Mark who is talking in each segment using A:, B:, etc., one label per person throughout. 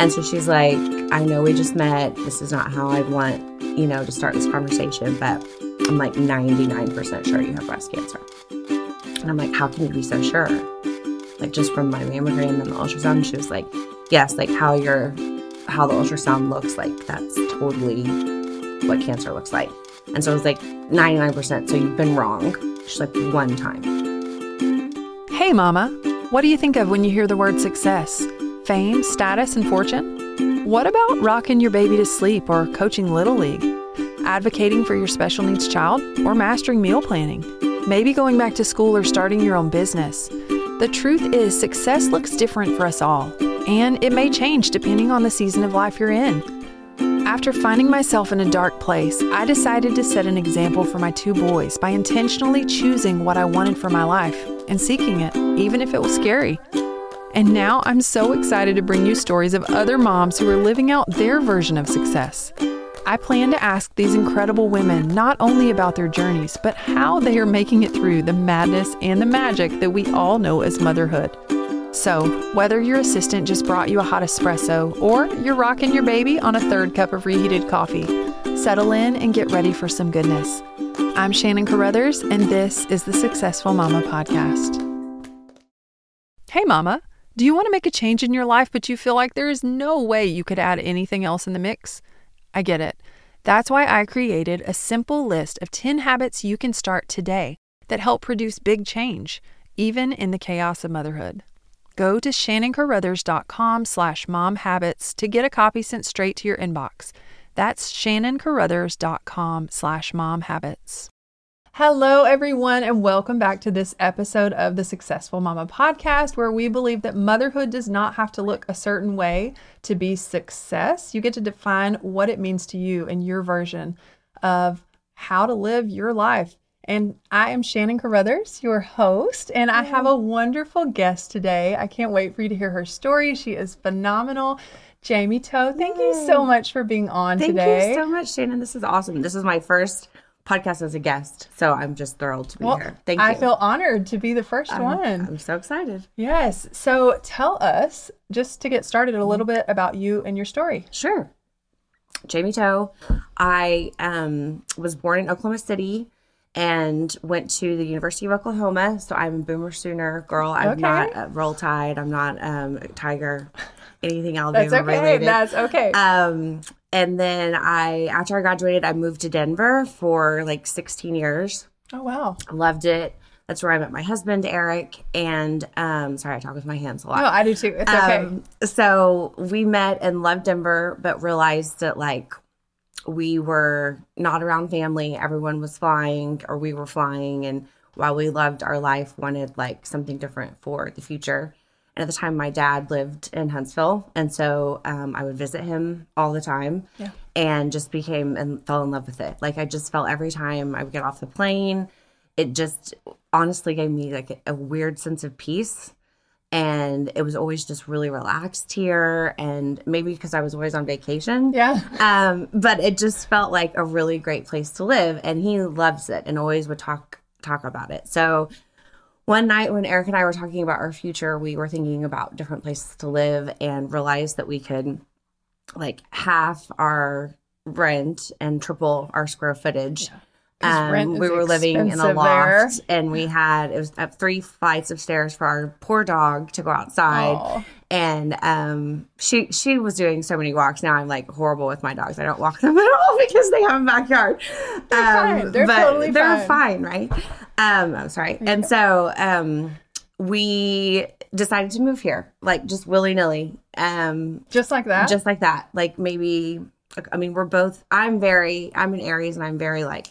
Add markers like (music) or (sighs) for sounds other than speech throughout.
A: And so she's like, I know we just met. This is not how I want, you know, to start this conversation, but I'm like 99% sure you have breast cancer. And I'm like, how can you be so sure? Like just from my mammogram and the ultrasound, she was like, yes, like how your how the ultrasound looks like that's totally what cancer looks like. And so it was like 99%. So you've been wrong. She's like one time.
B: Hey, Mama. What do you think of when you hear the word success? Fame, status, and fortune? What about rocking your baby to sleep or coaching Little League? Advocating for your special needs child or mastering meal planning? Maybe going back to school or starting your own business? The truth is, success looks different for us all, and it may change depending on the season of life you're in. After finding myself in a dark place, I decided to set an example for my two boys by intentionally choosing what I wanted for my life and seeking it, even if it was scary. And now I'm so excited to bring you stories of other moms who are living out their version of success. I plan to ask these incredible women not only about their journeys, but how they are making it through the madness and the magic that we all know as motherhood. So, whether your assistant just brought you a hot espresso or you're rocking your baby on a third cup of reheated coffee, settle in and get ready for some goodness. I'm Shannon Carruthers, and this is the Successful Mama Podcast. Hey, Mama, do you want to make a change in your life, but you feel like there is no way you could add anything else in the mix? I get it. That's why I created a simple list of 10 habits you can start today that help produce big change, even in the chaos of motherhood. Go to shannoncarruthers.com slash momhabits to get a copy sent straight to your inbox. That's shannoncarruthers.com slash momhabits. Hello, everyone, and welcome back to this episode of the Successful Mama podcast, where we believe that motherhood does not have to look a certain way to be success. You get to define what it means to you and your version of how to live your life. And I am Shannon Carruthers, your host, and I have a wonderful guest today. I can't wait for you to hear her story. She is phenomenal. Jamie To, thank you so much for being on
A: Thank
B: today.
A: Thank you so much, Shannon. This is awesome. This is my first podcast as a guest, so I'm just thrilled to be
B: well,
A: here. Thank you.
B: I feel honored to be the 1st
A: I'm,
B: one.
A: I'm so excited.
B: Yes. So tell us, just to get started, a little bit about you and your story.
A: Sure. Jamie To. I um, was born in Oklahoma City and went to the University of Oklahoma. So I'm a Boomer Sooner girl. I'm
B: Okay.
A: not a Roll Tide. I'm not um, a Tiger. Anything
B: That's okay.
A: related.
B: That's okay.
A: Um, and then I, after I graduated, I moved to Denver for like 16 years.
B: oh, wow.
A: Loved it. That's where I met my husband, Eric. And um, sorry, I talk with my hands a lot.
B: Oh, I do too. It's okay.
A: Um, so we met and loved Denver, but realized that like we were not around family. Everyone was flying, or we were flying, and while we loved our life, wanted like something different for the future. And at the time, my dad lived in Huntsville, and so um, I would visit him all the time,
B: Yeah.
A: and just became and fell in love with it. Like I just felt every time I would get off the plane, it just honestly gave me like a, a weird sense of peace and it was always just really relaxed here and maybe because i was always on vacation
B: yeah. (laughs)
A: um but it just felt like a really great place to live and he loves it and always would talk talk about it so one night when eric and i were talking about our future we were thinking about different places to live and realized that we could like half our rent and triple our square footage
B: 'Cause
A: um, we were living in a loft
B: there.
A: and we had it was up three flights of stairs for our poor dog to go outside
B: Aw.
A: and um she she was doing so many walks now i'm like horrible with my dogs i don't walk (laughs) them at all because they have a backyard
B: They're fine. They're
A: but
B: totally
A: they're
B: fine.
A: fine right um i'm sorry and so um we decided to move here like just willy-nilly um
B: Just like that.
A: just like that like maybe i mean we're both i'm very i'm an aries and i'm very like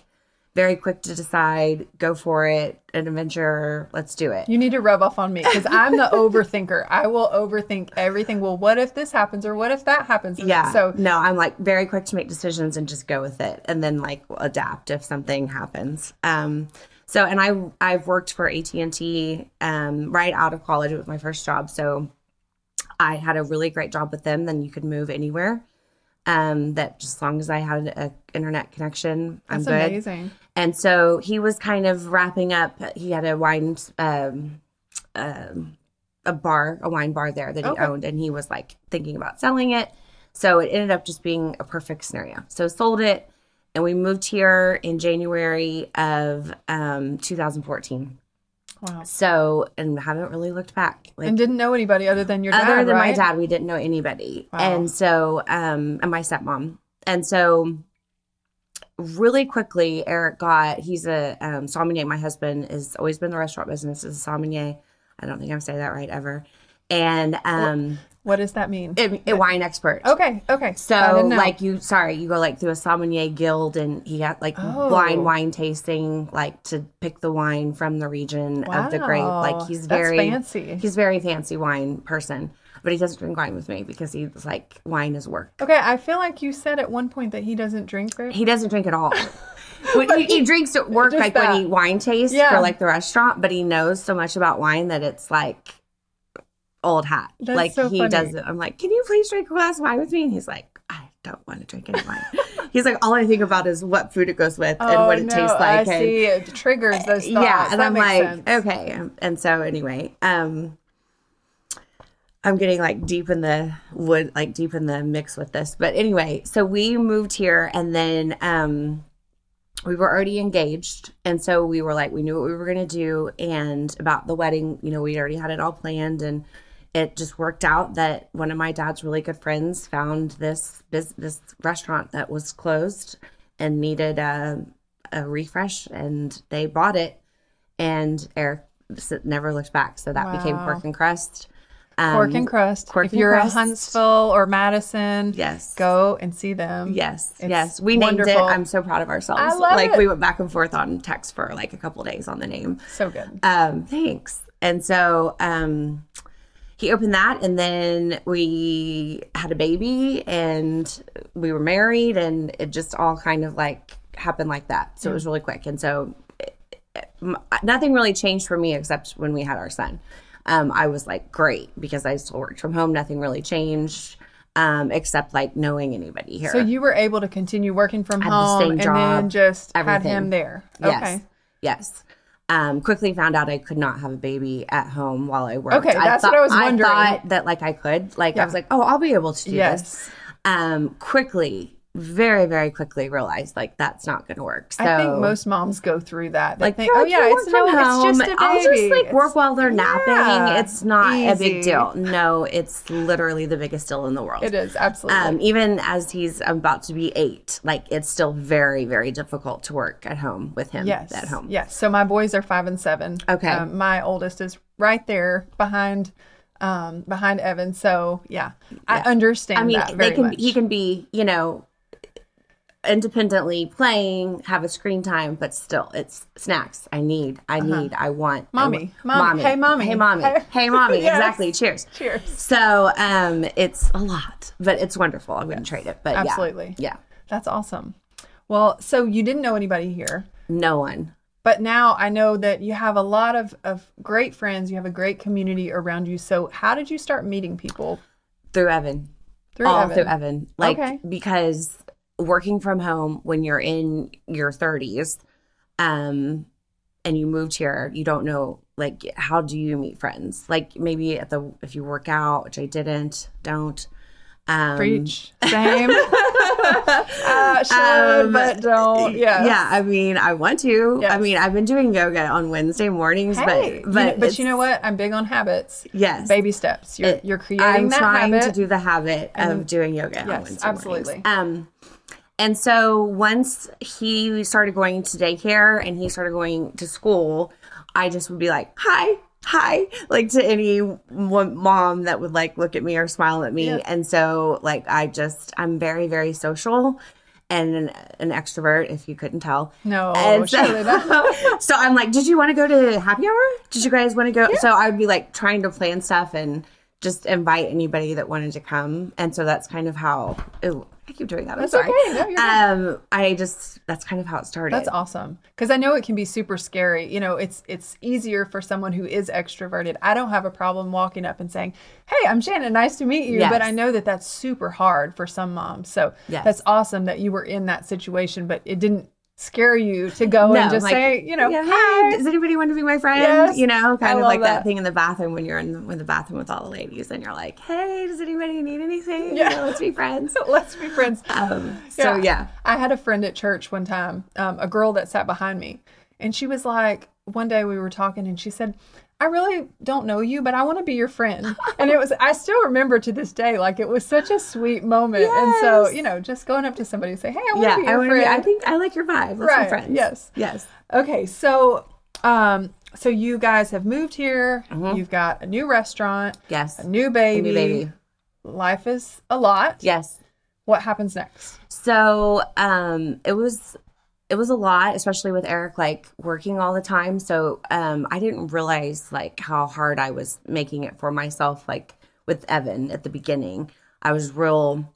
A: very quick to decide go for it an adventure let's do it
B: you need to rub off on me because I'm the overthinker. I will overthink everything. Well, what if this happens or what if that happens?
A: yeah
B: So
A: no i'm like very quick to make decisions and just go with it and then like adapt if something happens um so and i i've worked for at&t um right out of college it was my first job so i had a really great job with them then you could move anywhere um that just as long as i had a internet connection i'm
B: that's
A: good
B: amazing.
A: And so he was kind of wrapping up. He had a wine um, um, a bar, a wine bar there that he
B: Okay.
A: owned, and he was like thinking about selling it. So it ended up just being a perfect scenario. So sold it, and we moved here in January of um, 2014.
B: Wow.
A: So and haven't really looked back. Like
B: And didn't know anybody other than your dad.
A: other than my dad, we didn't know anybody.
B: Wow.
A: And so, um, and my stepmom. And so, really quickly, Eric got, he's a um, sommelier. My husband has always been in the restaurant business as a sommelier. I don't think I'm saying that right ever. And um,
B: What does that mean?
A: a, a wine expert.
B: okay. Okay.
A: So, like you, sorry, you go like through a sommelier guild, and he got like
B: Oh.
A: blind wine tasting, like to pick the wine from the region of the grape. Like he's
B: That's
A: very
B: fancy.
A: He's very fancy wine person, but he doesn't drink wine with me because he's like wine is work.
B: okay. I feel like you said at one point that he doesn't drink very.
A: He doesn't drink at all. (laughs) He, he drinks at work, like
B: that.
A: when he wine tastes
B: Yeah.
A: for like the restaurant, but he knows so much about wine that it's like old hat.
B: That's
A: like
B: so
A: he
B: funny.
A: does it. I'm like, can you please drink a glass of wine with me? And he's like, I don't want to drink any wine. (laughs) he's like, all I think about is what food it goes with and
B: Oh,
A: what it
B: no,
A: tastes like.
B: I
A: and-
B: see. It triggers those thoughts.
A: yeah and
B: That
A: i'm like
B: sense.
A: okay and so anyway um i'm getting like deep in the wood like deep in the mix with this but anyway so we moved here and then um we were already engaged and so we were like we knew what we were going to do and about the wedding you know we already had it all planned and it just worked out that one of my dad's really good friends found this this, this restaurant that was closed and needed a, a refresh and they bought it and Eric never looked back so that became Pork and Crust um,
B: Cork and Crust.
A: Cork
B: if
A: and
B: you're
A: Crust.
B: a Huntsville or Madison,
A: yes
B: go and see them.
A: Yes,
B: It's
A: yes. We named it. I'm so proud of ourselves.
B: I love
A: like
B: it.
A: we went back and forth on text for like a couple days on the name.
B: So good.
A: Um, thanks. And so um he opened that and then we had a baby and we were married and it just all kind of like happened like that. So it was really quick. And so it- it- nothing really changed for me except when we had our son. Um, I was like, great, because I still worked from home. Nothing really changed um, except like knowing anybody here.
B: So you were able to continue working from
A: the
B: home
A: same
B: and
A: job,
B: then just had him there.
A: Yes.
B: Okay.
A: Yes. Um, quickly found out I could not have a baby at home while I worked.
B: Okay, that's what I was wondering.
A: I thought that like I could. Like I was like, oh, I'll be able to do
B: Yes.
A: this. Um, quickly, very, very quickly realized like that's not going to work. So
B: I think most moms go through that. They
A: like,
B: think, oh yeah, it's no,
A: home.
B: it's just a baby.
A: I'll just like work while they're napping.
B: Yeah.
A: It's not a big deal. No, it's literally the biggest deal in the world.
B: It is absolutely.
A: Um, even as he's about to be eight, like it's still very, very difficult to work at home with him
B: yes.
A: at home.
B: Yes. So my boys are five and seven.
A: Okay.
B: Um, my oldest is right there behind, um, behind Evan. So yeah, I understand
A: I mean, they can.
B: much.
A: He can be, you know, independently playing, have a screen time, but still, it's snacks. I need. I need. I want. I
B: Uh-huh. Mommy. Mommy. Hey, mommy.
A: Hey, mommy.
B: Hey-
A: Hey, mommy. (laughs)
B: Yes.
A: Exactly. Cheers.
B: Cheers.
A: So, um, it's a lot, but it's wonderful. I'm going to trade it. But yeah.
B: Absolutely.
A: yeah,
B: That's awesome. Well, so you didn't know anybody here.
A: no one.
B: But now I know that you have a lot of, of great friends. You have a great community around you. So how did you start meeting people
A: through Evan.
B: through
A: all
B: Evan?
A: through Evan. Like
B: Okay.
A: because working from home when you're in your 30s, um, and you moved here, you don't know like how do you meet friends? Like maybe at the if you work out, which I didn't, don't. Um,
B: Preach. (laughs) Same. uh, should,
A: Um,
B: but don't. Yeah.
A: Yeah, I mean, I want to.
B: Yes.
A: I mean, I've been doing yoga on Wednesday mornings,
B: Hey,
A: but but
B: but you know what? I'm big on habits.
A: yes,
B: Baby steps. You're
A: It-
B: you're creating
A: I'm
B: that
A: trying
B: habit.
A: to do the habit of doing yoga. on
B: Yes,
A: Wednesday
B: absolutely.
A: mornings. Um, and so once he started going to daycare and he started going to school, I just would be like, "Hi, hi," like to any mom that would like look at me or smile at me.
B: Yeah.
A: And so, like, I just I'm very very social. And an, an extrovert, if you couldn't tell.
B: no,
A: And
B: surely not.
A: so, (laughs) so I'm like, did you want to go to happy hour? Did you guys want to go? So I would be like trying to plan stuff and just invite anybody that wanted to come. And so that's kind of how. Ooh, I keep doing that. I'm
B: That's
A: sorry.
B: okay. No,
A: um, I just that's kind of how it started.
B: That's awesome. Because I know it can be super scary. You know, it's it's easier for someone who is extroverted. I don't have a problem walking up and saying, "Hey, I'm Shannon. Nice to meet you."
A: Yes.
B: But I know that that's super hard for some moms. So
A: Yes.
B: that's awesome that you were in that situation, but it didn't scare you to go
A: No,
B: and just
A: like,
B: say, you know,
A: yeah,
B: hi.
A: hey, does anybody want to be my friend?
B: Yes.
A: You know,
B: I
A: kind of like that.
B: that.
A: thing in the bathroom when you're in the, in the bathroom with all the ladies and you're like, hey, does anybody need anything?
B: Yeah.
A: You know, let's be friends. (laughs)
B: Let's be friends.
A: Um, so yeah.
B: I had a friend at church one time, um, a girl that sat behind me, and she was like, one day we were talking, and she said, I really don't know you, but I want to be your friend. And it was, I still remember to this day, like it was such a sweet moment. And so, you know, just going up to somebody and say, Hey, I want
A: Yeah,
B: to be your
A: to
B: friend.
A: be. I think I like your vibe. Let's
B: Right,
A: be friends.
B: yes.
A: Yes.
B: Okay, so um so you guys have moved here.
A: Mm-hmm.
B: You've got a new restaurant,
A: Yes.
B: a new baby.
A: New baby.
B: Life is a lot.
A: Yes.
B: What happens next?
A: So um it was it was a lot, especially with Eric like working all the time. So um I didn't realize like how hard I was making it for myself like with Evan at the beginning. I was real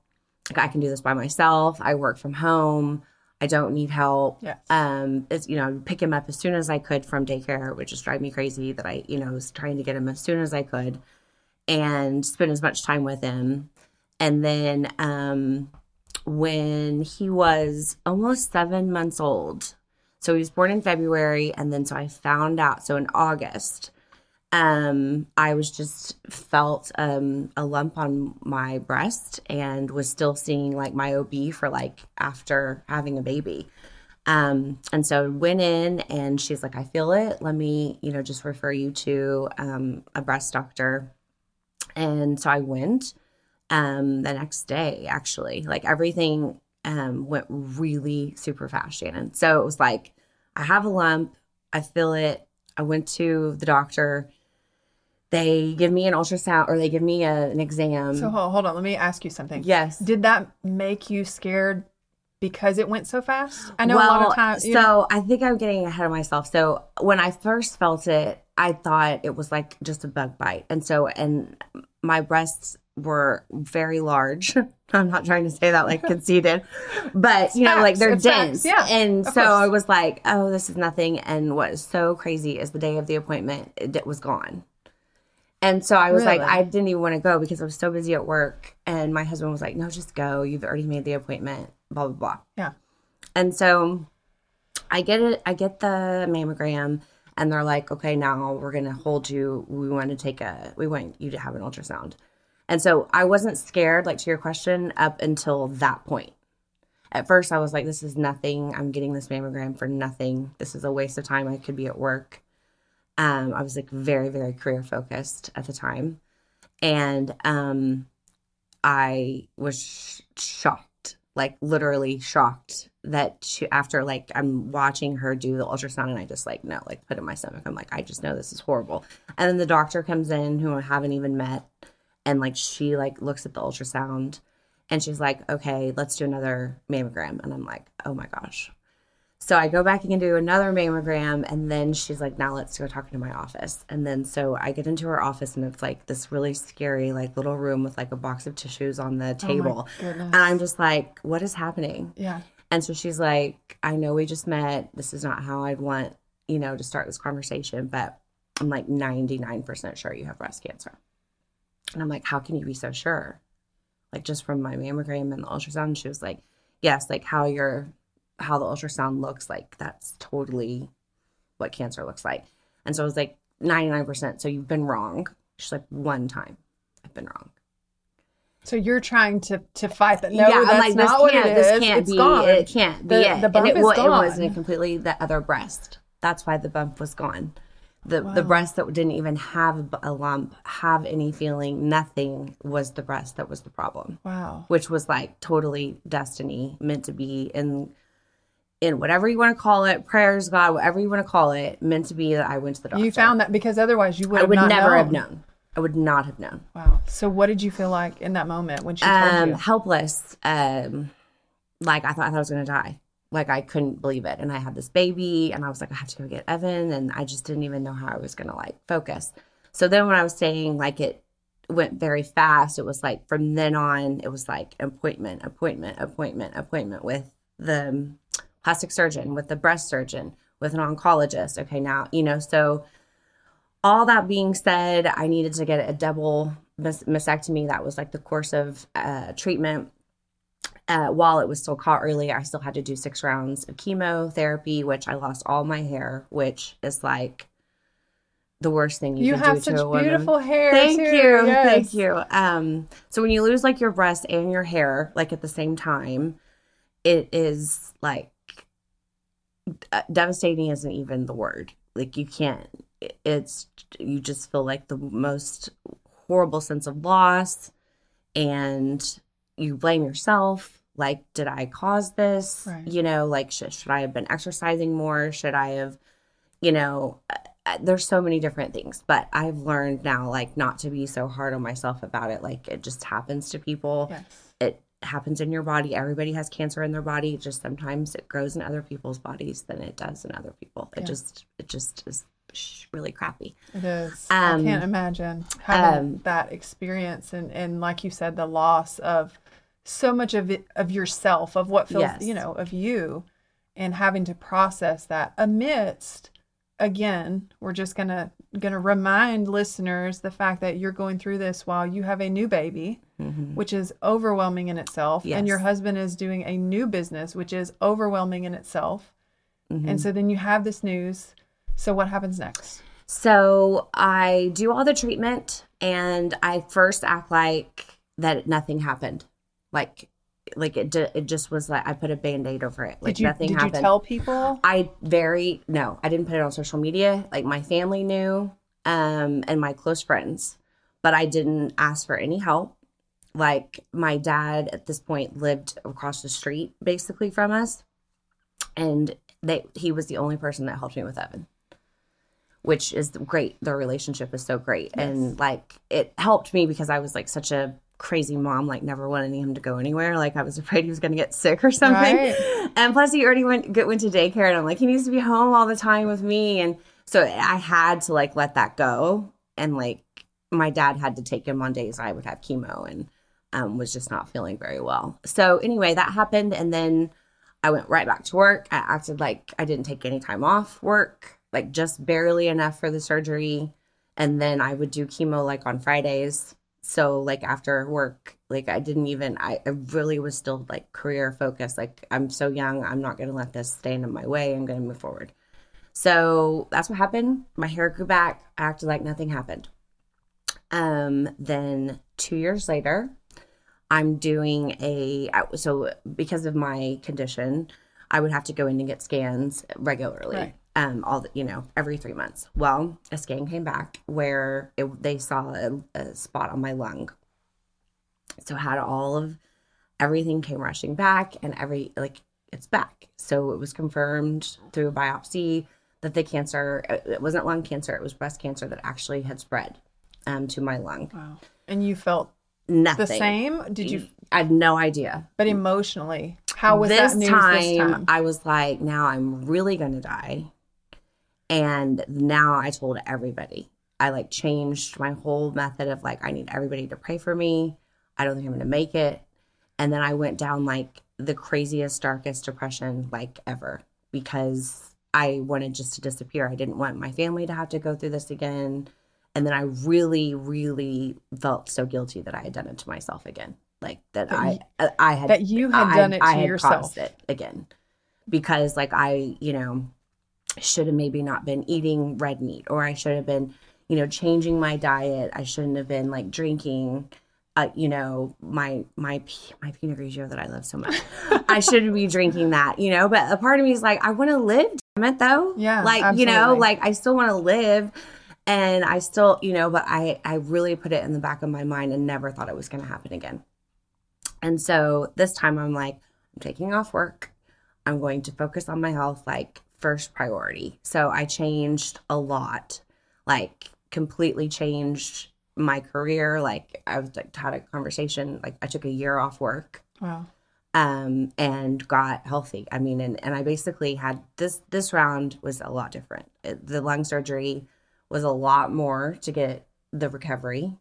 A: like I can do this by myself. I work from home. I don't need help.
B: Yes.
A: Um it's you know, pick him up as soon as I could from daycare, which just drive me crazy that I, you know, was trying to get him as soon as I could and spend as much time with him. And then um when he was almost seven months old. So he was born in February, and then so I found out. So in August, um, I was just felt um a lump on my breast and was still seeing like my OB for like after having a baby. Um, and so went in and she's like, I feel it. Let me, you know, just refer you to um a breast doctor. And so I went um the next day actually like everything um went really super fast shannon so it was like i have a lump i feel it i went to the doctor they give me an ultrasound or they give me a, an exam
B: So hold, on, let me ask you something.
A: yes
B: Did that make you scared because it went so fast? I know a lot of times. you know-
A: So I think I'm getting ahead of myself. So when I first felt it, I thought it was like just a bug bite. And so, and my breasts were very large. (laughs) I'm not trying to say that like conceited, but you know, like they're
B: It's facts.
A: dense.
B: Yeah,
A: And so
B: course.
A: I was like, oh, this is nothing. And what is so crazy is the day of the appointment, it, it was gone. And so I was like, I didn't even want to go because I was so busy at work. And my husband was like, no, just go. You've already made the appointment, blah, blah, blah.
B: yeah.
A: And so I get it, I get the mammogram and they're like, okay, now we're going to hold you. We want to take a, we want you to have an ultrasound. And so I wasn't scared, like to your question, up until that point. At first, I was like, this is nothing. I'm getting this mammogram for nothing. This is a waste of time. I could be at work. Um, I was like very, very career focused at the time. And um, I was sh- shocked, like literally shocked that she, after like I'm watching her do the ultrasound and I just like no, like put it in my stomach. I'm like, I just know this is horrible. And then the doctor comes in who I haven't even met and like she like looks at the ultrasound and she's like, okay, let's do another mammogram. And I'm like, oh my gosh. So I go back and do another mammogram, and then she's like, "Now let's go talk to my office." And then so I get into her office, and it's like this really scary, like little room with like a box of tissues on the oh table,
B: goodness.
A: and I'm just like, "What is happening?"
B: Yeah.
A: And so she's like, "I know we just met. This is not how I'd want, you know, to start this conversation, but I'm like 99% sure you have breast cancer." And I'm like, "How can you be so sure?" Like just from my mammogram and the ultrasound. She was like, "Yes, like how your how the ultrasound looks like that's totally what cancer looks like." And so I was like, "99%. So you've been wrong." She's like, "One time, I've been wrong."
B: So you're trying to to fight that. No,
A: yeah,
B: that's
A: like, this
B: not what
A: can't,
B: it
A: this
B: is.
A: can't
B: It's
A: be,
B: gone.
A: it can't be
B: The-
A: it.
B: the bump
A: and it,
B: is
A: it
B: gone.
A: wasn't completely the other breast. That's why the bump was gone. The the breast that didn't even have a lump, have any feeling, nothing was the breast that was the problem,
B: Wow.
A: which was like totally destiny, meant to be in in whatever you want to call it, prayers, God, whatever you want to call it, meant to be that I went to the doctor.
B: You found that because otherwise you would
A: I
B: have I
A: would
B: not
A: never
B: known.
A: have known. I would not have known.
B: Wow. So what did you feel like in that moment when she told
A: um,
B: you?
A: helpless. Um, like I thought, I thought I was gonna die. Like I couldn't believe it, and I had this baby, and I was like, I have to go get Evan, and I just didn't even know how I was gonna like focus. So then, when I was saying like it went very fast, it was like from then on, it was like appointment, appointment, appointment, appointment with the um, plastic surgeon, with the breast surgeon, with an oncologist. Okay, now you know so all that being said, I needed to get a double mas- mastectomy. That was like the course of uh, treatment. Uh, while it was still caught early, I still had to do six rounds of chemotherapy, which I lost all my hair, which is like the worst thing you,
B: You
A: can
B: have
A: do
B: such
A: to a woman.
B: beautiful hair.
A: Thank
B: too.
A: you,
B: Yes.
A: thank you. Um, so when you lose like your breast and your hair like at the same time, it is like uh, devastating. Isn't even the word. Like you can't. It's you just feel like the most horrible sense of loss, and you blame yourself. Like, did I cause this?
B: Right.
A: You know, like should, should I have been exercising more? Should I have, you know, uh, uh, there's so many different things, but I've learned now, like, not to be so hard on myself about it. Like, it just happens to people.
B: Yes.
A: It happens in your body. Everybody has cancer in their body. Just sometimes it grows in other people's bodies than it does in other people. It
B: Yeah.
A: just, it just is really crappy.
B: It is.
A: Um,
B: I can't imagine having
A: um,
B: that experience and, and like you said, the loss of so much of it of yourself, of what feels
A: Yes.
B: you know, of you and having to process that amidst again, we're just gonna gonna remind listeners the fact that you're going through this while you have a new baby, which is overwhelming in itself. And your husband is doing a new business, which is overwhelming in itself.
A: Mm-hmm.
B: And so then you have this news. So what happens next?
A: So I do all the treatment and I first act like that nothing happened. Like, like it, ju- it just was like I put a band aid over it. Like
B: did you
A: nothing
B: did
A: happened.
B: you tell people?
A: I very no, I didn't put it on social media. Like my family knew, um, and my close friends, but I didn't ask for any help. Like my dad at this point lived across the street basically from us, and they he was the only person that helped me with Evan, which is great. Their relationship is so great, and like it helped me because I was like such a crazy mom, like never wanting him to go anywhere. Like I was afraid he was going to get sick or something.
B: Right.
A: And plus, he already went went to daycare, and I'm like, he needs to be home all the time with me. And so I had to like let that go, and like my dad had to take him on days I would have chemo, and um, was just not feeling very well. So anyway, that happened, and then I went right back to work. I acted like I didn't take any time off work, like just barely enough for the surgery, and then I would do chemo like on Fridays. So like after work, like I didn't even I, I really was still like career focused. Like I'm so young, I'm not gonna let this stand in my way. I'm gonna move forward. So that's what happened. My hair grew back. I acted like nothing happened. Um, then two years later, I'm doing a so because of my condition, I would have to go in and get scans regularly.
B: Right.
A: Um, all the, you know, every three months. Well, a scan came back where it, they saw a, a spot on my lung. So had all of everything came rushing back, and every like it's back. So it was confirmed through a biopsy that the cancer it wasn't lung cancer; it was breast cancer that actually had spread um, to my lung.
B: Wow. And you felt
A: Nothing.
B: the same? Did you
A: I had no idea.
B: but emotionally, how was
A: this
B: that news
A: time,
B: this time?
A: I was like, now I'm really gonna die. And now I told everybody. I like changed my whole method of like I need everybody to pray for me. I don't think I'm gonna make it. And then I went down like the craziest, darkest depression like ever because I wanted just to disappear. I didn't want my family to have to go through this again. And then I really, really felt so guilty that I had done it to myself again. Like that,
B: That
A: I, uh, I had
B: that you had
A: I-
B: done it to
A: I
B: yourself.
A: it again because like I, you know, should have maybe not been eating red meat or I should have been, you know, changing my diet. I shouldn't have been like drinking uh, you know, my my my Pinot Grigio that I love so much. (laughs) I shouldn't be drinking that, you know, but a part of me is like I want to live, damn it though.
B: Yeah,
A: Like, you know, like I still want to live and I still, you know, but I I really put it in the back of my mind and never thought it was going to happen again. And so this time I'm like, I'm taking off work. I'm going to focus on my health like first priority. So I changed a lot, like completely changed my career. Like I was like had a conversation, like I took a year off work
B: Wow.
A: um and got healthy. I mean and and I basically had this this round was a lot different. It, the lung surgery was a lot more to get the recovery.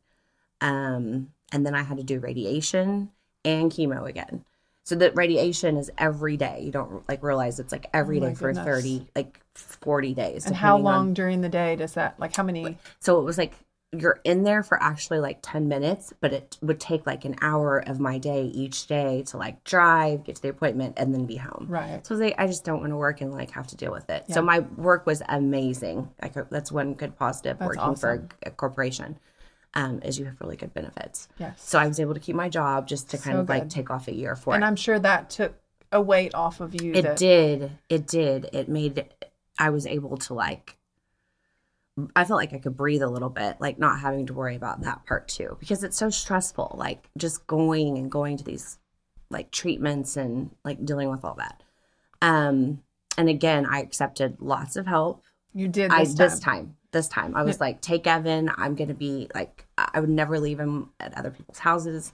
A: Um and then I had to do radiation and chemo again. So the radiation is every day. You don't like realize it's like every
B: Oh
A: day for
B: goodness.
A: 30 like 40 days.
B: And how
A: depending on-
B: long during the day does that like how many
A: so it was like you're in there for actually like 10 minutes, but it would take like an hour of my day each day to like drive, get to the appointment, and then be home.
B: Right.
A: So they, I just don't want to work and like have to deal with it.
B: Yeah.
A: So my work was amazing. Like that's one good positive
B: That's
A: working for a, a corporation. Um, is you have really good benefits.
B: Yes.
A: So I was able to keep my job just to kind
B: So
A: of like take off a year for
B: and
A: it.
B: And I'm sure that took a weight off of you.
A: It
B: that-
A: did. It did. It made I was able to like I felt like I could breathe a little bit, like not having to worry about that part too, because it's so stressful, like just going and going to these like treatments and like dealing with all that. Um and again, I accepted lots of help.
B: You did
A: I
B: this time.
A: this time, this time, I was like, take Evan. I'm gonna be like, I would never leave him at other people's houses,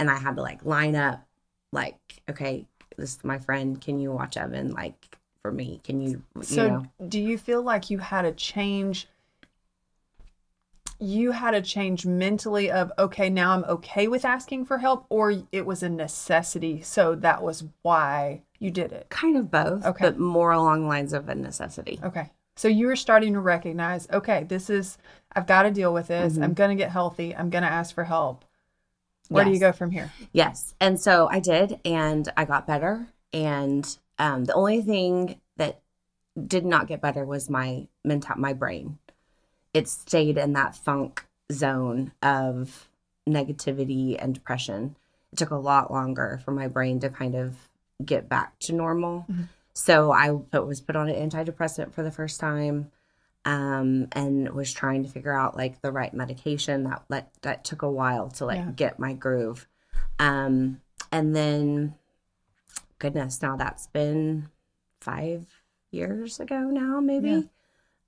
A: and I had to like line up, like, okay, this is my friend. Can you watch Evan? Like for me, can you?
B: So,
A: you know,
B: do you feel like you had a change? You had a change mentally of okay, now I'm okay with asking for help, or it was a necessity, so that was why you did it.
A: kind of both,
B: Okay.
A: but more along the lines of a necessity.
B: Okay, so you were starting to recognize, okay, this is I've got to deal with this. I'm going to get healthy. I'm going to ask for help. Where do you go from here?
A: Yes. And so I did, and I got better. And um, the only thing that did not get better was my mental, my brain. It stayed in that funk zone of negativity and depression. It took a lot longer for my brain to kind of get back to normal. So I was put on an antidepressant for the first time um, and was trying to figure out like the right medication that that, that took a while to like
B: Yeah.
A: get my groove um and then goodness now that's been five years ago now maybe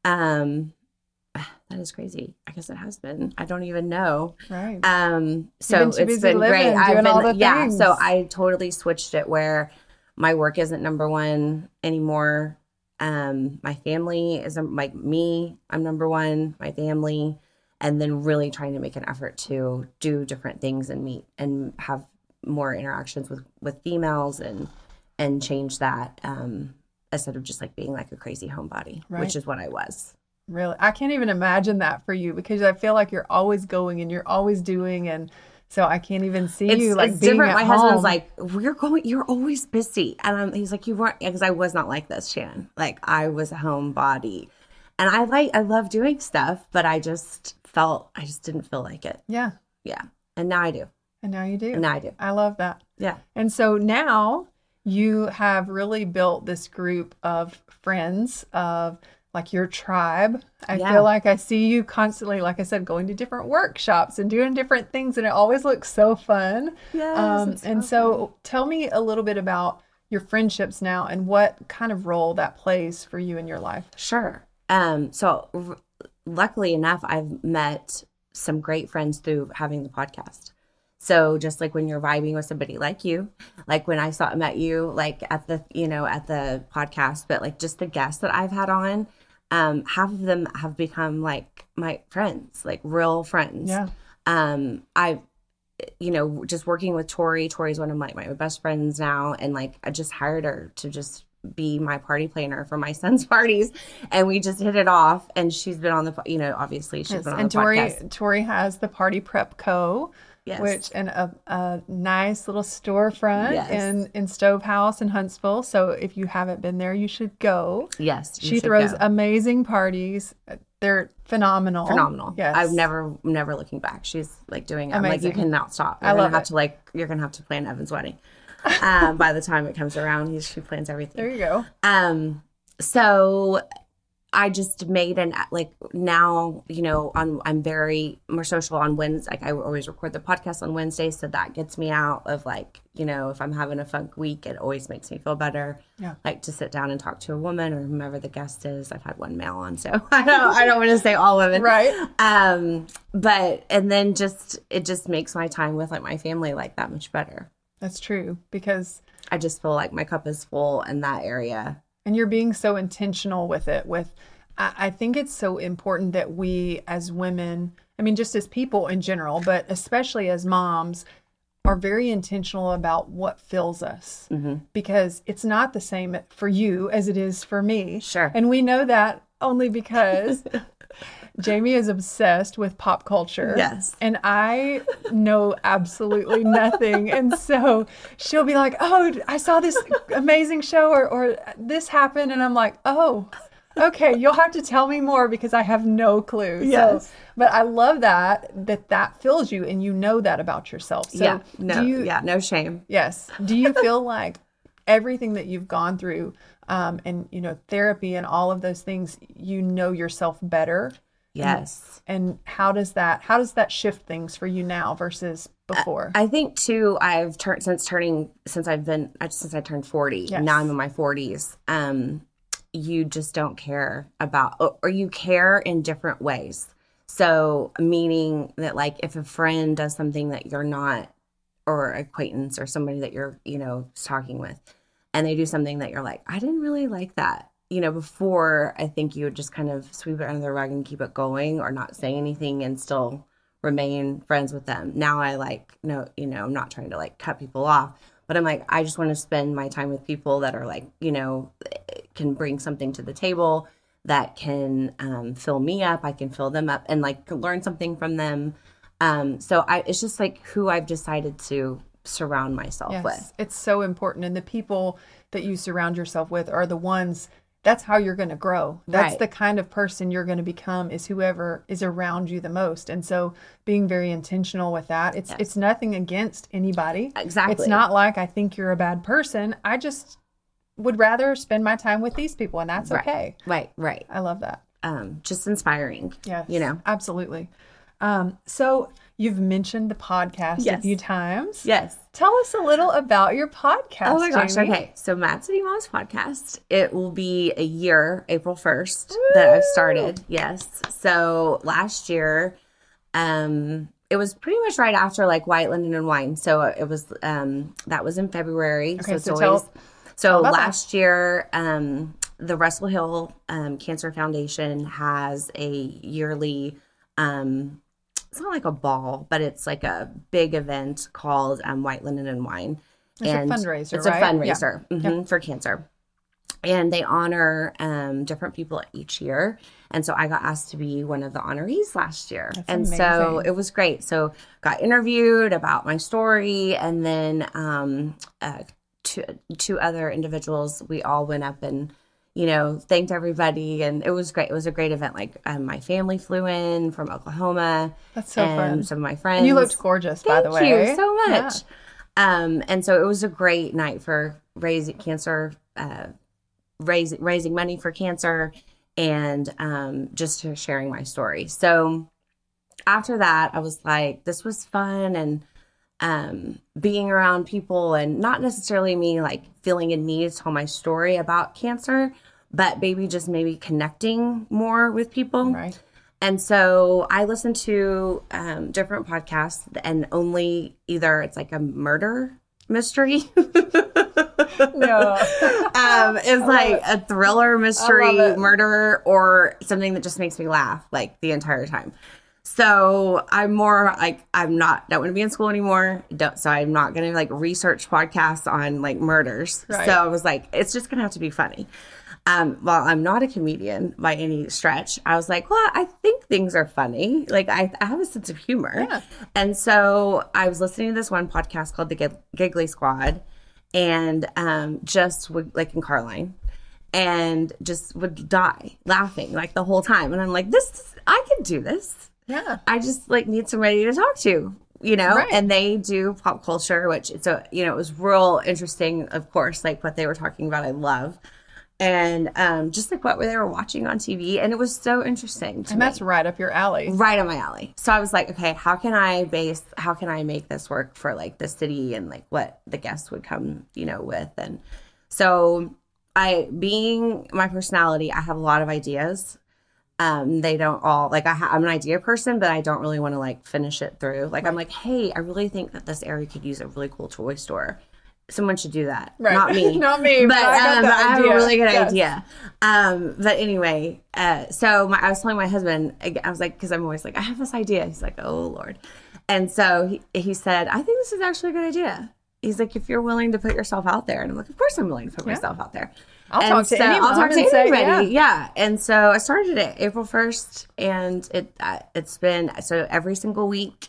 A: um (sighs) that is crazy i guess it has been i don't even know
B: Right.
A: um, so
B: been
A: it's been great.
B: living,
A: I've
B: doing
A: been,
B: all the
A: yeah.
B: things.
A: So I totally switched it where my work isn't number one anymore. Um, my family is like me. I'm number one. My family, and then really trying to make an effort to do different things and meet and have more interactions with with females and and change that um, instead of just like being like a crazy homebody,
B: Right.
A: which is what I was.
B: Really, I can't even imagine that for you because I feel like you're always going and you're always doing, and so I can't even see
A: it's,
B: you like
A: it's
B: being
A: different. My
B: home.
A: husband's like, "We're going. You're always busy," and I'm, he's like, "You weren't," because I was not like this, Shannon. Like I was a homebody, and I like I love doing stuff, but I just felt I just didn't feel like it.
B: yeah,
A: Yeah, and now I do.
B: and now you do.
A: And now I do.
B: I love that.
A: Yeah,
B: And so now you have really built this group of friends of like your tribe. I
A: Yeah.
B: feel like I see you constantly, like I said, going to different workshops and doing different things, and it always looks so fun.
A: Yes,
B: Um,
A: it's
B: and so tell me a little bit about your friendships now and what kind of role that plays for you in your life.
A: Sure. Um, so r- luckily enough, I've met some great friends through having the podcast. So just like when you're vibing with somebody like you, like when I saw met you, like at the you know at the podcast, but like just the guests that I've had on, um, half of them have become like my friends, like real friends.
B: Yeah.
A: Um, I, you know, just working with Tori. Tori's one of my my best friends now, and like I just hired her to just be my party planner for my (laughs) son's parties, and we just hit it off. And she's been on the, you know, obviously she's
B: Yes,
A: been on
B: and
A: the
B: Tori,
A: podcast.
B: Tori Tori has the Party Prep Co.
A: Yes.
B: Which and a, a nice little storefront
A: Yes.
B: in in Stove House in Huntsville. So if you haven't been there, you should go.
A: Yes,
B: She throws
A: go.
B: amazing parties. They're phenomenal.
A: phenomenal.
B: Yes.
A: I've never, never looking back. She's like doing. I'm like, you cannot stop.
B: I
A: You're gonna
B: love
A: have
B: it.
A: to like, you're gonna have to plan Evan's wedding. Um, by the time it comes around, he's she plans everything.
B: There you go.
A: Um, so I just made an like now, you know, on I'm very more social on Wednesdays. Like I always record the podcast on Wednesday, so that gets me out of like, you know, if I'm having a funk week, it always makes me feel better.
B: Yeah.
A: Like to sit down and talk to a woman or whomever the guest is. I've had one male on, so (laughs) I don't I don't want to say all women.
B: Right.
A: Um, but and then just it just makes my time with like my family like that much better.
B: That's true because
A: I just feel like my cup is full in that area.
B: And you're being so intentional with it with I, I think it's so important that we as women i mean just as people in general but especially as moms are very intentional about what fills us
A: Mm-hmm.
B: because it's not the same for you as it is for me
A: Sure.
B: and we know that only because (laughs) Jamie is obsessed with pop culture.
A: Yes.
B: And I know absolutely nothing. And so she'll be like, Oh, I saw this amazing show or, or this happened. And I'm like, Oh, okay, you'll have to tell me more because I have no clue.
A: Yes.
B: So, but I love that, that that fills you and you know that about yourself. So
A: yeah. No.
B: you,
A: yeah. No shame.
B: Yes. Do you feel like everything that you've gone through um, and, you know, therapy and all of those things, you know yourself better?
A: Yes.
B: And how does that how does that shift things for you now versus before?
A: I think too. I've turned since turning since I've been since I turned forty.
B: Yes.
A: Now I'm in my forties. Um, you just don't care about, or- or you care in different ways. So meaning that like if a friend does something that you're not, or acquaintance or somebody that you're you know talking with, and they do something that you're like, I didn't really like that. You know, before I think you would just kind of sweep it under the rug and keep it going, or not say anything and still remain friends with them. Now I like no, you know, I'm not trying to like cut people off, but I'm like I just want to spend my time with people that are like, you know, can bring something to the table that can um, fill me up. I can fill them up and like learn something from them. Um, so I, it's just like who I've decided to surround myself
B: yes.
A: with.
B: It's so important. And the people that you surround yourself with are the ones that's how you're going to grow. That's
A: Right.
B: the kind of person you're going to become is whoever is around you the most. And so being very intentional with that. It's it's nothing against anybody.
A: Exactly.
B: It's not like I think you're a bad person. I just would rather spend my time with these people and that's
A: Right.
B: okay.
A: Right, right.
B: I love that.
A: Um, just inspiring.
B: Yes.
A: You know.
B: Absolutely. Um, so you've mentioned the podcast a few times.
A: Yes.
B: Tell us a little about your podcast.
A: Oh my gosh.
B: Jamie.
A: Okay. So Mad City Moms podcast. It will be a year, April 1st, that I've started. Yes. So last year, um, it was pretty much right after like White Linen and Wine. So it was um that was in February.
B: Okay,
A: so it's
B: so tell-
A: always so
B: about that.
A: last year, um the Russell Hill um, Cancer Foundation has a yearly um it's not like a ball, but it's like a big event called um, White Linen and Wine.
B: It's a fundraiser,
A: It's
B: right?
A: a fundraiser mhm, for cancer. And they honor um, different people each year. And so I got asked to be one of the honorees last year. and so it was great. So got interviewed about my story. And then um, uh, two, two other individuals, we all went up and you know, thanked everybody, and it was great. It was a great event. Like um, my family flew in from Oklahoma.
B: That's so
A: and
B: fun.
A: Some of my friends.
B: And you looked gorgeous, by the way.
A: Thank you so
B: Yeah.
A: much. Um, and so it was a great night for raising cancer, uh, raising raising money for cancer, and um, just sharing my story. So after that, I was like, this was fun and um, being around people, and not necessarily me like feeling a need to tell my story about cancer, but maybe just maybe connecting more with people.
B: Right.
A: And so I listen to um, different podcasts, and only either it's like a murder mystery, (laughs)
B: No.
A: um, is like a thriller mystery murder, or something that just makes me laugh like the entire time. So I'm more like I'm not don't want to be in school anymore. Don't so I'm not gonna like research podcasts on like murders.
B: Right.
A: So I was like, it's just gonna have to be funny. Um, while I'm not a comedian by any stretch, I was like, well, I think things are funny. Like I, I have a sense of humor.
B: Yeah.
A: And so I was listening to this one podcast called The Gig- Giggly Squad and um, just would, like in Carline and just would die laughing like the whole time. And I'm like, this, I can do this.
B: Yeah.
A: I just like need somebody to talk to, you know?
B: Right.
A: And they do pop culture, which it's a, you know, it was real interesting, of course, like what they were talking about. I love. And um, just like what they were watching on TV. And it was so interesting to
B: And
A: me
B: that's right up your alley.
A: right on my alley. So I was like, okay, how can I base how can I make this work for like the city and like what the guests would come, you know, with and so I being my personality, I have a lot of ideas. Um, they don't all like I ha- I'm an idea person, but I don't really want to like finish it through. Like I'm like, hey, I really think that this area could use a really cool toy store. Someone should do that.
B: Right.
A: Not me. (laughs)
B: Not me,
A: But,
B: but I
A: um, I have a really good
B: Yes.
A: idea. Um, but anyway, uh, so my, I was telling my husband, I I was like, because I'm always like, I have this idea. He's like, oh Lord. And so he, he said, I think this is actually a good idea. He's like, if you're willing to put yourself out there. And I'm like, of course I'm willing to put
B: Yeah.
A: myself out there.
B: I'll
A: And
B: talk to
A: so
B: any
A: I'll talk to
B: say,
A: anybody.
B: yeah.
A: yeah. And so I started it April first, and it uh, it's been so every single week.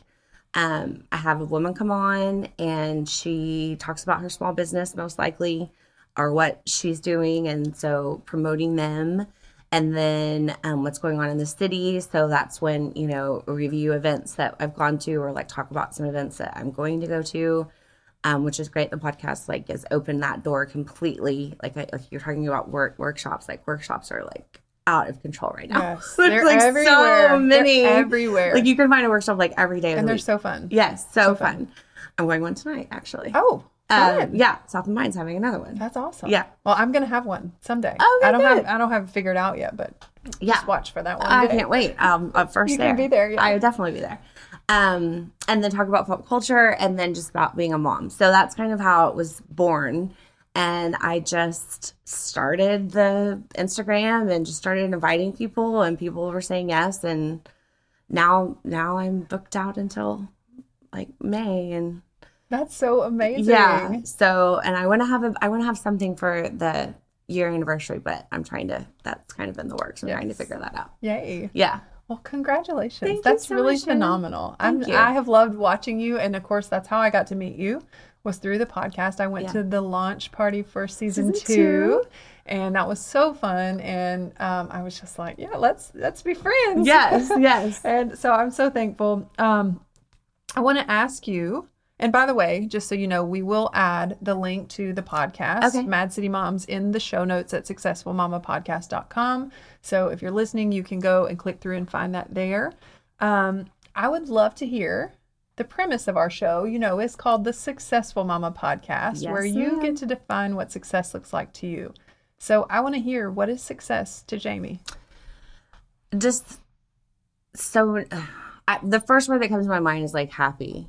A: Um, I have a woman come on, and she talks about her small business, most likely, or what she's doing, and so promoting them, and then um, what's going on in the city. So that's when you know review events that I've gone to, or like talk about some events that I'm going to go to um, which is great. The podcast like has opened that door completely. Like, I, like you're talking about work workshops. Like workshops are like out of control right now.
B: Yes, (laughs) they're
A: like
B: everywhere.
A: so
B: They're
A: many
B: everywhere.
A: Like you can find a workshop like every day of
B: and
A: the
B: they're
A: week.
B: so fun.
A: yes, so,
B: so
A: fun.
B: fun.
A: I'm going one tonight actually.
B: Oh,
A: Um, yeah, South of Mind's having another one.
B: That's awesome.
A: Yeah.
B: Well, I'm gonna have one someday.
A: Oh,
B: I don't
A: good.
B: have I don't have it figured out yet, but
A: Yeah.
B: just watch for that one.
A: I
B: day.
A: can't wait. Um, first
B: You
A: there.
B: can be there, yeah.
A: I would definitely be there. Um, and then talk about pop culture, and then just about being a mom. So that's kind of how it was born. And I just started the Instagram and just started inviting people, and people were saying yes. And now, now I'm booked out until like May, and
B: That's so amazing.
A: yeah. So, and I want to have a, I want to have something for the year anniversary, but I'm trying to. That's kind of in the works. I'm trying to figure that out.
B: Yay.
A: Yeah.
B: Well, congratulations.
A: Thank
B: that's
A: so
B: really
A: much,
B: phenomenal. I'm. I have loved watching you. And of course, that's how I got to meet you was through the podcast. I went
A: Yeah.
B: to the launch party for season,
A: Season
B: two,
A: two.
B: and that was so fun. And um, I was just like, yeah, let's, let's be friends.
A: Yes. Yes. (laughs)
B: and so I'm so thankful. Um, I want to ask you, and by the way, just so you know, we will add the link to the podcast,
A: Okay.
B: Mad City Moms, in the show notes at successfulmamapodcast.com. So if you're listening, you can go and click through and find that there. Um, I would love to hear the premise of our show. You know, it's called the Successful Mama Podcast,
A: Yes,
B: where you get to define what success looks like to you. So I want to hear what is success to Jamie?
A: just so I, the first word that comes to my mind is like happy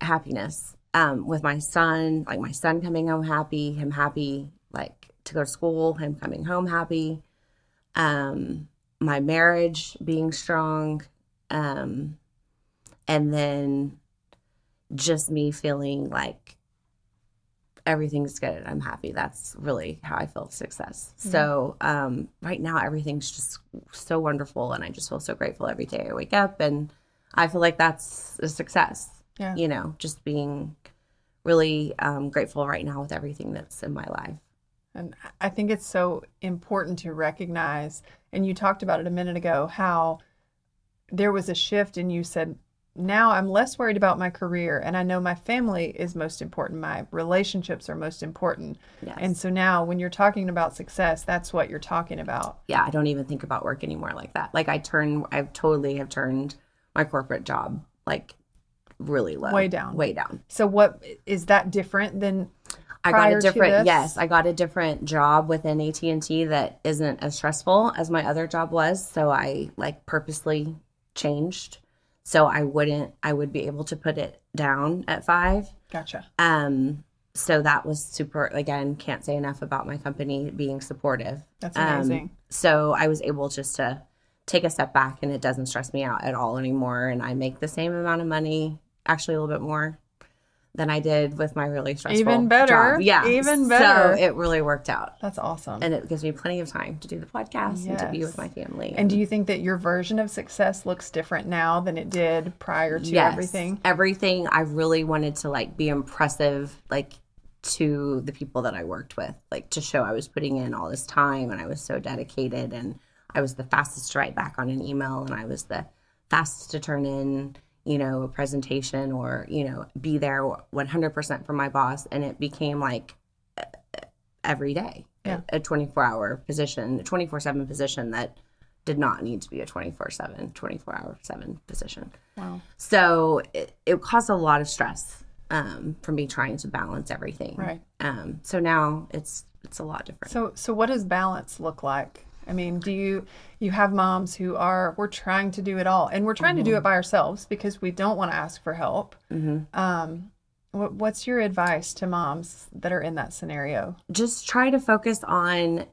A: happiness um with my son like my son coming home happy him happy like to go to school him coming home happy um my marriage being strong um and then just me feeling like everything's good i'm happy. That's really how i feel success. So um right now everything's just so wonderful and i just feel so grateful every day i wake up and i feel like that's a success
B: Yeah.
A: you know just being really um, grateful right now with everything that's in my life
B: And I think it's so important to recognize, and you talked about it a minute ago, how there was a shift and you said, now I'm less worried about my career and I know my family is most important. My relationships are most important.
A: yes.
B: And so now when you're talking about success, that's what you're talking about.
A: yeah i don't even think about work anymore like that like i turn i've totally have turned my corporate job like really low
B: Way down.
A: way down
B: So what is that different than
A: I got a different yes, I got a different job within AT&T that isn't as stressful as my other job was, so I like purposely changed so I wouldn't I would be able to put it down at 5.
B: gotcha?
A: Um so that was super again, can't say enough about my company being supportive.
B: That's
A: Um,
B: amazing.
A: so I was able just to take a step back and it doesn't stress me out at all anymore and I make the same amount of money, actually a little bit more than I did with my really stressful
B: Even better.
A: job. Yeah.
B: Even better.
A: So it really worked out.
B: that's awesome.
A: And it gives me plenty of time to do the podcast and to be with my family.
B: and do you think that your version of success looks different now than it did prior to
A: Yes.
B: everything?
A: Everything I really wanted to like be impressive like to the people that I worked with, like to show I was putting in all this time and I was so dedicated and I was the fastest to write back on an email and I was the fastest to turn in, you know, a presentation or, you know, be there 100% for my boss and it became like every day
B: Yeah.
A: a 24 hour position, a 24 7 position that did not need to be a 24 7, 24 hour 7 position.
B: Wow.
A: So it, it caused a lot of stress um, for me trying to balance everything.
B: Right.
A: Um, so now it's it's a lot different.
B: So so what does balance look like? I mean, do you you have moms who are we're trying to do it all, and we're trying to do it by ourselves because we don't want to ask for help. Um, what, what's your advice to moms that are in that scenario?
A: Just try to focus on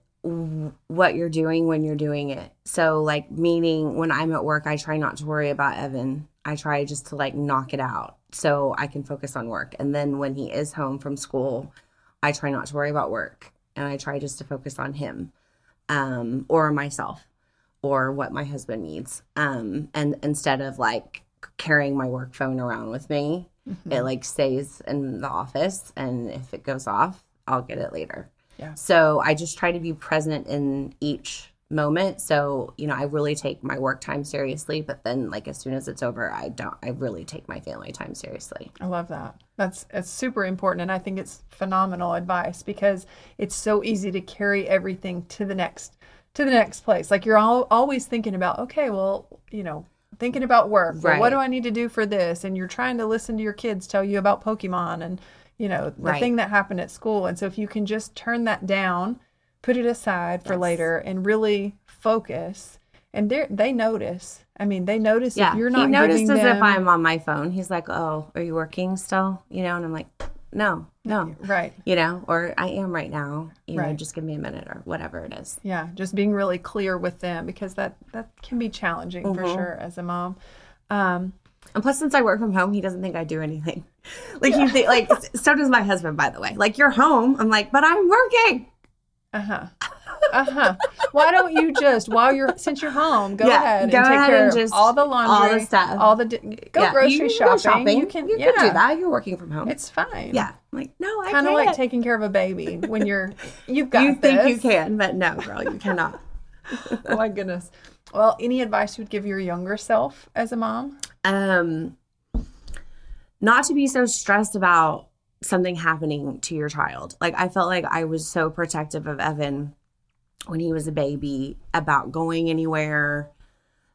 A: what you're doing when you're doing it. So like meaning when I'm at work, I try not to worry about Evan. I try just to like knock it out so I can focus on work. And then when he is home from school, I try not to worry about work. and I try just to focus on him um, or myself or what my husband needs. Um, and instead of like carrying my work phone around with me, it like stays in the office. And if it goes off, I'll get it later.
B: Yeah.
A: So I just try to be present in each moment. So, you know, I really take my work time seriously, but then like as soon as it's over, I don't I really take my family time seriously.
B: I love that. That's it's super important and I think it's phenomenal advice because it's so easy to carry everything to the next to the next place. Like you're all, always thinking about, okay, well, you know, thinking about work. Well, what do I need to do for this? And you're trying to listen to your kids tell you about Pokemon and, you know, the
A: Right.
B: thing that happened at school. And so if you can just turn that down, put it aside for
A: Yes.
B: later and really focus and they they notice. I mean, they notice
A: Yeah.
B: if you're not
A: he notices
B: them,
A: if I'm on my phone. He's like, Oh, are you working still? You know, and I'm like, No, no.
B: right.
A: You know, or I am right now. You know, just give me a minute or whatever it is.
B: Yeah, just being really clear with them because that that can be challenging for
A: Mm-hmm.
B: sure as a mom. Um,
A: And plus, since I work from home, he doesn't think I do anything. (laughs) Like you think, like so does my husband, by the way. Like you're home, I'm like, but I'm working.
B: Uh huh. Uh huh. Why don't you just while you're since you're home, go
A: Yeah,
B: ahead and
A: go
B: take
A: ahead
B: care
A: and
B: of
A: just-
B: all the laundry, all
A: the stuff.
B: all the di- go
A: Yeah,
B: grocery shopping.
A: shopping.
B: You can,
A: you
B: yeah,
A: can do that. You're working from home.
B: It's fine.
A: yeah. I'm like, no, I
B: kind of like taking care of a baby when you're (laughs) you've got
A: you think you can, but no, girl, you cannot. (laughs)
B: Oh my goodness. Well, any advice you would give your younger self as a mom?
A: um not to be so stressed about something happening to your child. Like i felt like i was so protective of evan when he was a baby about going anywhere.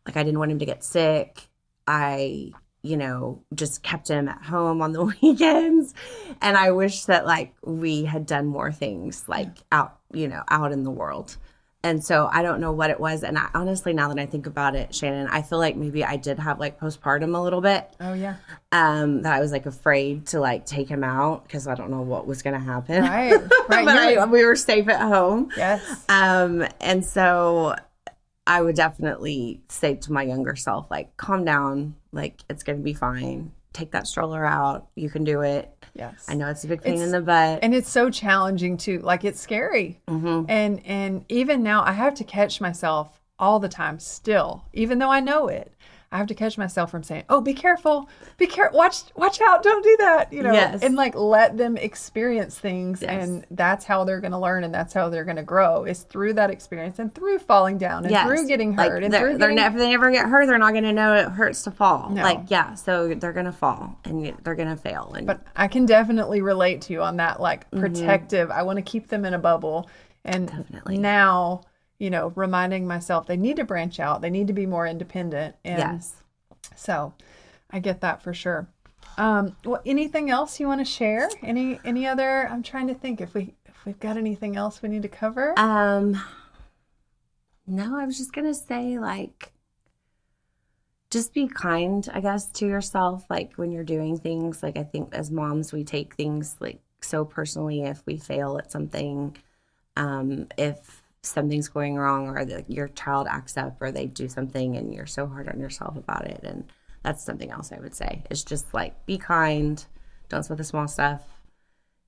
A: Like i didn't want him to get sick. I you know just kept him at home on the (laughs) weekends. And i wish that like we had done more things like out you know out in the world and so I don't know what it was. And I, honestly, now that I think about it, Shannon, I feel like maybe I did have like postpartum a little bit.
B: Oh yeah.
A: Um, that I was like afraid to like take him out because I don't know what was going to happen.
B: Right. Right. (laughs)
A: but I, we were safe at home.
B: yes.
A: Um, and so I would definitely say to my younger self, like, calm down. Like, it's going to be fine. Take that stroller out. You can do it.
B: Yes.
A: I know it's a big pain
B: It's-
A: in the butt.
B: and it's so challenging too like it's scary
A: Mm-hmm.
B: and and even now i have to catch myself all the time still even though i know it i have to catch myself from saying oh be careful be careful watch watch out don't do that you know
A: Yes.
B: and like let them experience things
A: Yes.
B: and that's how they're going to learn and that's how they're going to grow is through that experience and through falling down and
A: Yes.
B: through getting
A: Like,
B: hurt and
A: they're, they're
B: getting,
A: ne- if they never get hurt, they're not going to know it hurts to fall.
B: No.
A: Like, yeah, so they're going to fall and they're going to fail. And
B: but i can definitely relate to you on that like
A: Mm-hmm.
B: protective i want to keep them in a bubble and
A: Definitely.
B: now you know reminding myself they need to branch out they need to be more independent and
A: yes.
B: so i get that for sure um well anything else you want to share any any other i'm trying to think if we if we've got anything else we need to cover
A: Um, no, I was just gonna say like, just be kind, I guess, to yourself. Like when you're doing things, like I think as moms, we take things like so personally. If we fail at something, um, if something's going wrong, or that your child acts up, or they do something, and you're so hard on yourself about it, and that's something else I would say. It's just like be kind, don't sweat the small stuff,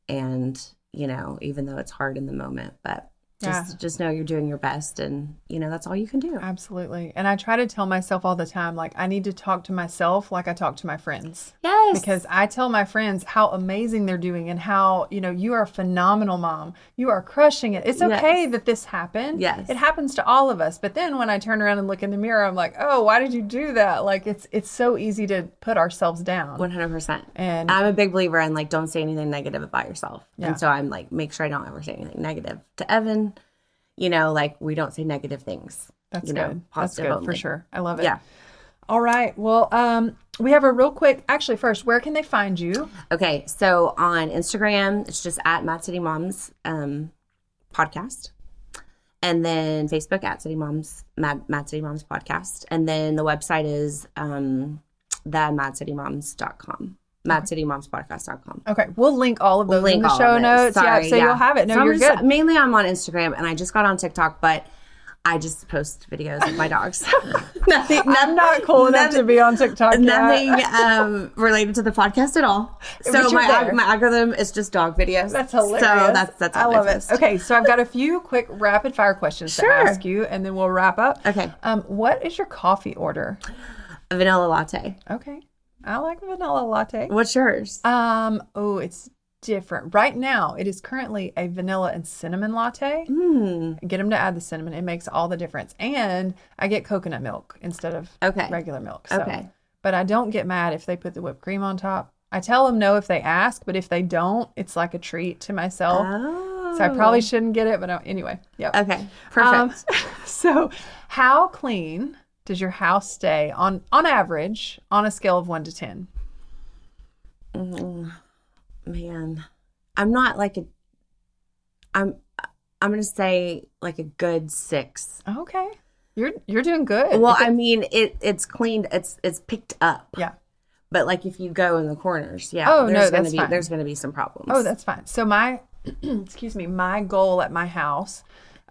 A: and you know, even though it's hard in the moment, but just
B: Yeah.
A: just know you're doing your best, and you know that's all you can do.
B: absolutely and i try to tell myself all the time like i need to talk to myself like i talk to my friends
A: Yes,
B: because I tell my friends how amazing they're doing and how, you know, you are a phenomenal mom. You are crushing it. It's okay
A: Yes.
B: that this happened.
A: Yes.
B: It happens to all of us. But then when I turn around and look in the mirror, I'm like, "Oh, why did you do that?" Like it's it's so easy to put ourselves down.
A: one hundred percent.
B: And
A: I'm a big believer in like don't say anything negative about yourself.
B: Yeah.
A: And so I'm like make sure I don't ever say anything negative to Evan. You know, like we don't say negative things.
B: that's
A: you
B: good.
A: know,
B: That's
A: positive
B: good for sure. I love it.
A: Yeah.
B: All right. Well, um we have a real quick actually first, where can they find you?
A: Okay, so on Instagram, it's just at Mad City Moms um, podcast, and then Facebook at City Moms Mad, Mad City Moms podcast, and then the website is um, the madcitymoms.com, madcitymomspodcast.com.
B: Okay. We'll link all of those in
A: link
B: the show notes.
A: Sorry,
B: yeah, so you'll have it. No,
A: So
B: you're
A: just-
B: good.
A: Mainly, I'm on Instagram, and I just got on TikTok, but I just post videos of my dogs. (laughs) nothing,
B: I'm not cool enough to be on TikTok. yet.
A: nothing um, related to the podcast at all. So my ag- my algorithm is just dog videos.
B: That's hilarious.
A: So that's that's
B: I love it.
A: post.
B: Okay, so I've got a few quick rapid fire questions
A: Sure.
B: to ask you, and then we'll wrap up.
A: Okay.
B: Um, what is your coffee order?
A: A vanilla latte.
B: Okay, I like vanilla latte.
A: What's yours?
B: Um, oh, it's different. Right now, it is currently a vanilla and cinnamon latte.
A: Hmm.
B: Get them to add the cinnamon; it makes all the difference. And I get coconut milk instead of
A: Okay.
B: regular milk. So.
A: Okay.
B: But I don't get mad if they put the whipped cream on top. I tell them no if they ask, but if they don't, it's like a treat to myself.
A: Oh.
B: So I probably shouldn't get it, but uh, anyway, yeah.
A: Okay. Perfect.
B: Um, (laughs) so, how clean does your house stay on on average on a scale of one to ten?
A: Man, I'm not like a. I'm. I'm gonna say like a good six.
B: Okay, you're you're doing good.
A: Well, I mean, it it's cleaned. It's it's picked up.
B: yeah.
A: But like if you go in the corners, yeah.
B: Oh, no,
A: there's gonna
B: that's
A: be
B: fine.
A: there's gonna be some problems.
B: Oh, that's fine. So my, (clears throat) excuse me, my goal at my house,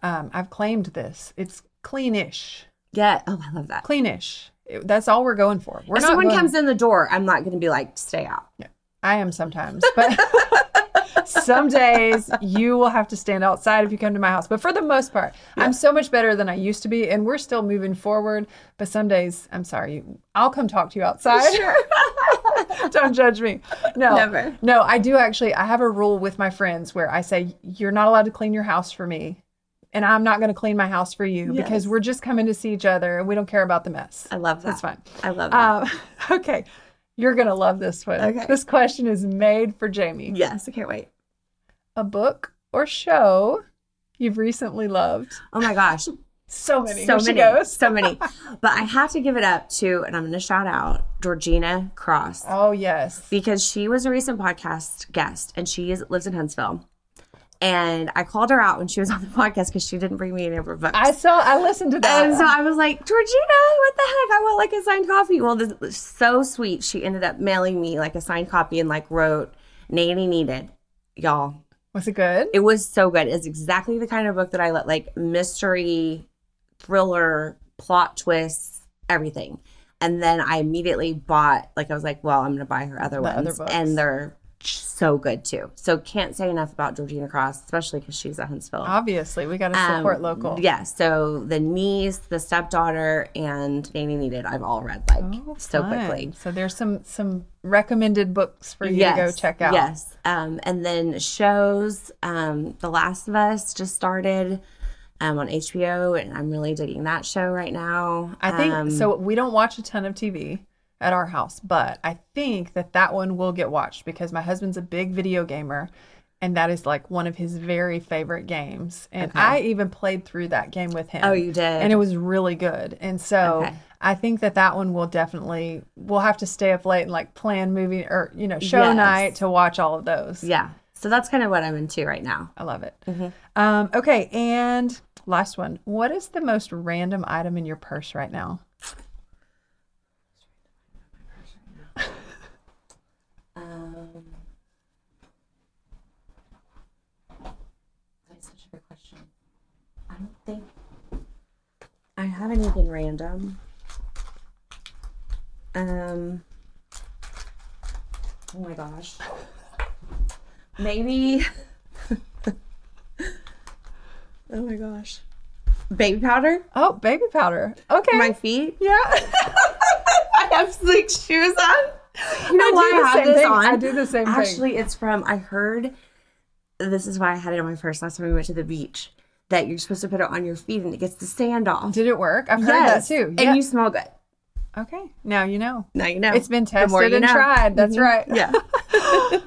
B: um, I've claimed this. It's cleanish,
A: yeah. Oh, I love that.
B: cleanish. That's all we're going for. We're
A: if someone
B: going-
A: comes in the door, I'm not gonna be like, stay out.
B: Yeah, I am sometimes, but (laughs) some days you will have to stand outside if you come to my house. But for the most part, I'm so much better than I used to be, and we're still moving forward. But some days, I'm sorry, I'll come talk to you outside. Sure. (laughs) Don't judge me. No,
A: Never.
B: No, I do actually. I have a rule with my friends where I say you're not allowed to clean your house for me. And I'm not going to clean my house for you because we're just coming to see each other and we don't care about the mess.
A: I love that.
B: That's fine.
A: I love that.
B: Um, (laughs) okay. You're going to love this one.
A: Okay.
B: This question is made for Jamie.
A: yes, I can't wait.
B: A book or show you've recently loved?
A: Oh my gosh, (laughs)
B: So many.
A: so
B: Here
A: many, so many. (laughs) But I have to give it up to, and I'm going to shout out Georgina Cross
B: Oh, yes.
A: because she was a recent podcast guest, and she is, lives in Huntsville. And I called her out when she was on the podcast because she didn't bring me any of her books.
B: I saw, I listened to that.
A: And so I was like, Georgina, what the heck? I want like a signed copy. Well, this was so sweet. She ended up mailing me like a signed copy and like wrote Nanny Needed. Y'all,
B: Was it good?
A: it was so good. It's exactly the kind of book that I let like mystery, thriller, plot twists, everything. And then I immediately bought, like, I was like, well, I'm going to buy her other
B: The
A: ones.
B: other books.
A: and they're so good too. So can't say enough about Georgina Cross, especially because she's a Huntsville.
B: Obviously, we got to support
A: Um,
B: local.
A: Yeah. So the niece, the stepdaughter, and Nanny Needed, I've all read like
B: Oh,
A: so
B: fun.
A: quickly.
B: So there's some some recommended books for you to go check out.
A: Yes. Um, and then shows. Um, the Last of Us just started um, on HBO, and I'm really digging that show right now.
B: I think
A: Um,
B: so. We don't watch a ton of TV at our house, but I think that that one will get watched because my husband's a big video gamer, and that is like one of his very favorite games. And
A: Okay.
B: I even played through that game with him.
A: Oh, you did?
B: and it was really good. And so
A: Okay.
B: I think that that one will definitely. We'll have to stay up late and like plan movie or you know show
A: Yes.
B: night to watch all of those.
A: Yeah. So that's kind of what I'm into right now.
B: I love it.
A: Mm-hmm.
B: Um, okay, and last one. What is the most random item in your purse right now?
A: Um, that's such a good question. I don't think I have anything random. Um. Oh my gosh. Maybe. (laughs) oh my gosh. Baby powder
B: Oh, baby powder. Okay.
A: my feet.
B: yeah. (laughs)
A: I have sleek shoes on. You know
B: I
A: why I have this
B: thing.
A: on?
B: I do the same thing.
A: Actually, it's from I heard. This is why I had it on my purse last time we went to the beach. That you're supposed to put it on your feet and it gets the sand off.
B: Did it work? I've heard
A: Yes.
B: that too.
A: And you smell good.
B: okay. Now you know.
A: Now you know.
B: It's been
A: The more
B: tested and
A: know.
B: tried. That's
A: Mhm.
B: right.
A: Yeah. (laughs)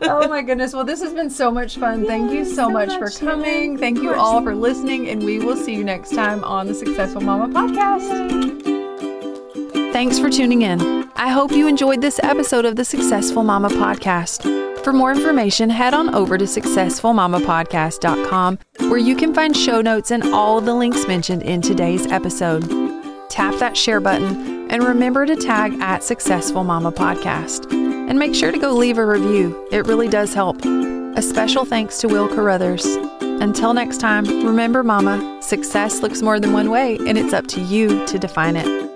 B: oh my goodness. Well, this has been so much fun. Thank you so,
A: so
B: much,
A: much,
B: for coming.
A: Shannon.
B: Thank you all for listening, and we will see you next time on the Successful Mama podcast. Thanks for tuning in. I hope you enjoyed this episode of the Successful Mama podcast. For more information, head on over to successfulmamapodcast.com where you can find show notes and all the links mentioned in today's episode. Tap that share button and remember to tag at Successful Mama Podcast. And make sure to go leave a review, it really does help. A special thanks to Will Carruthers. Until next time, remember, Mama, success looks more than one way, and it's up to you to define it.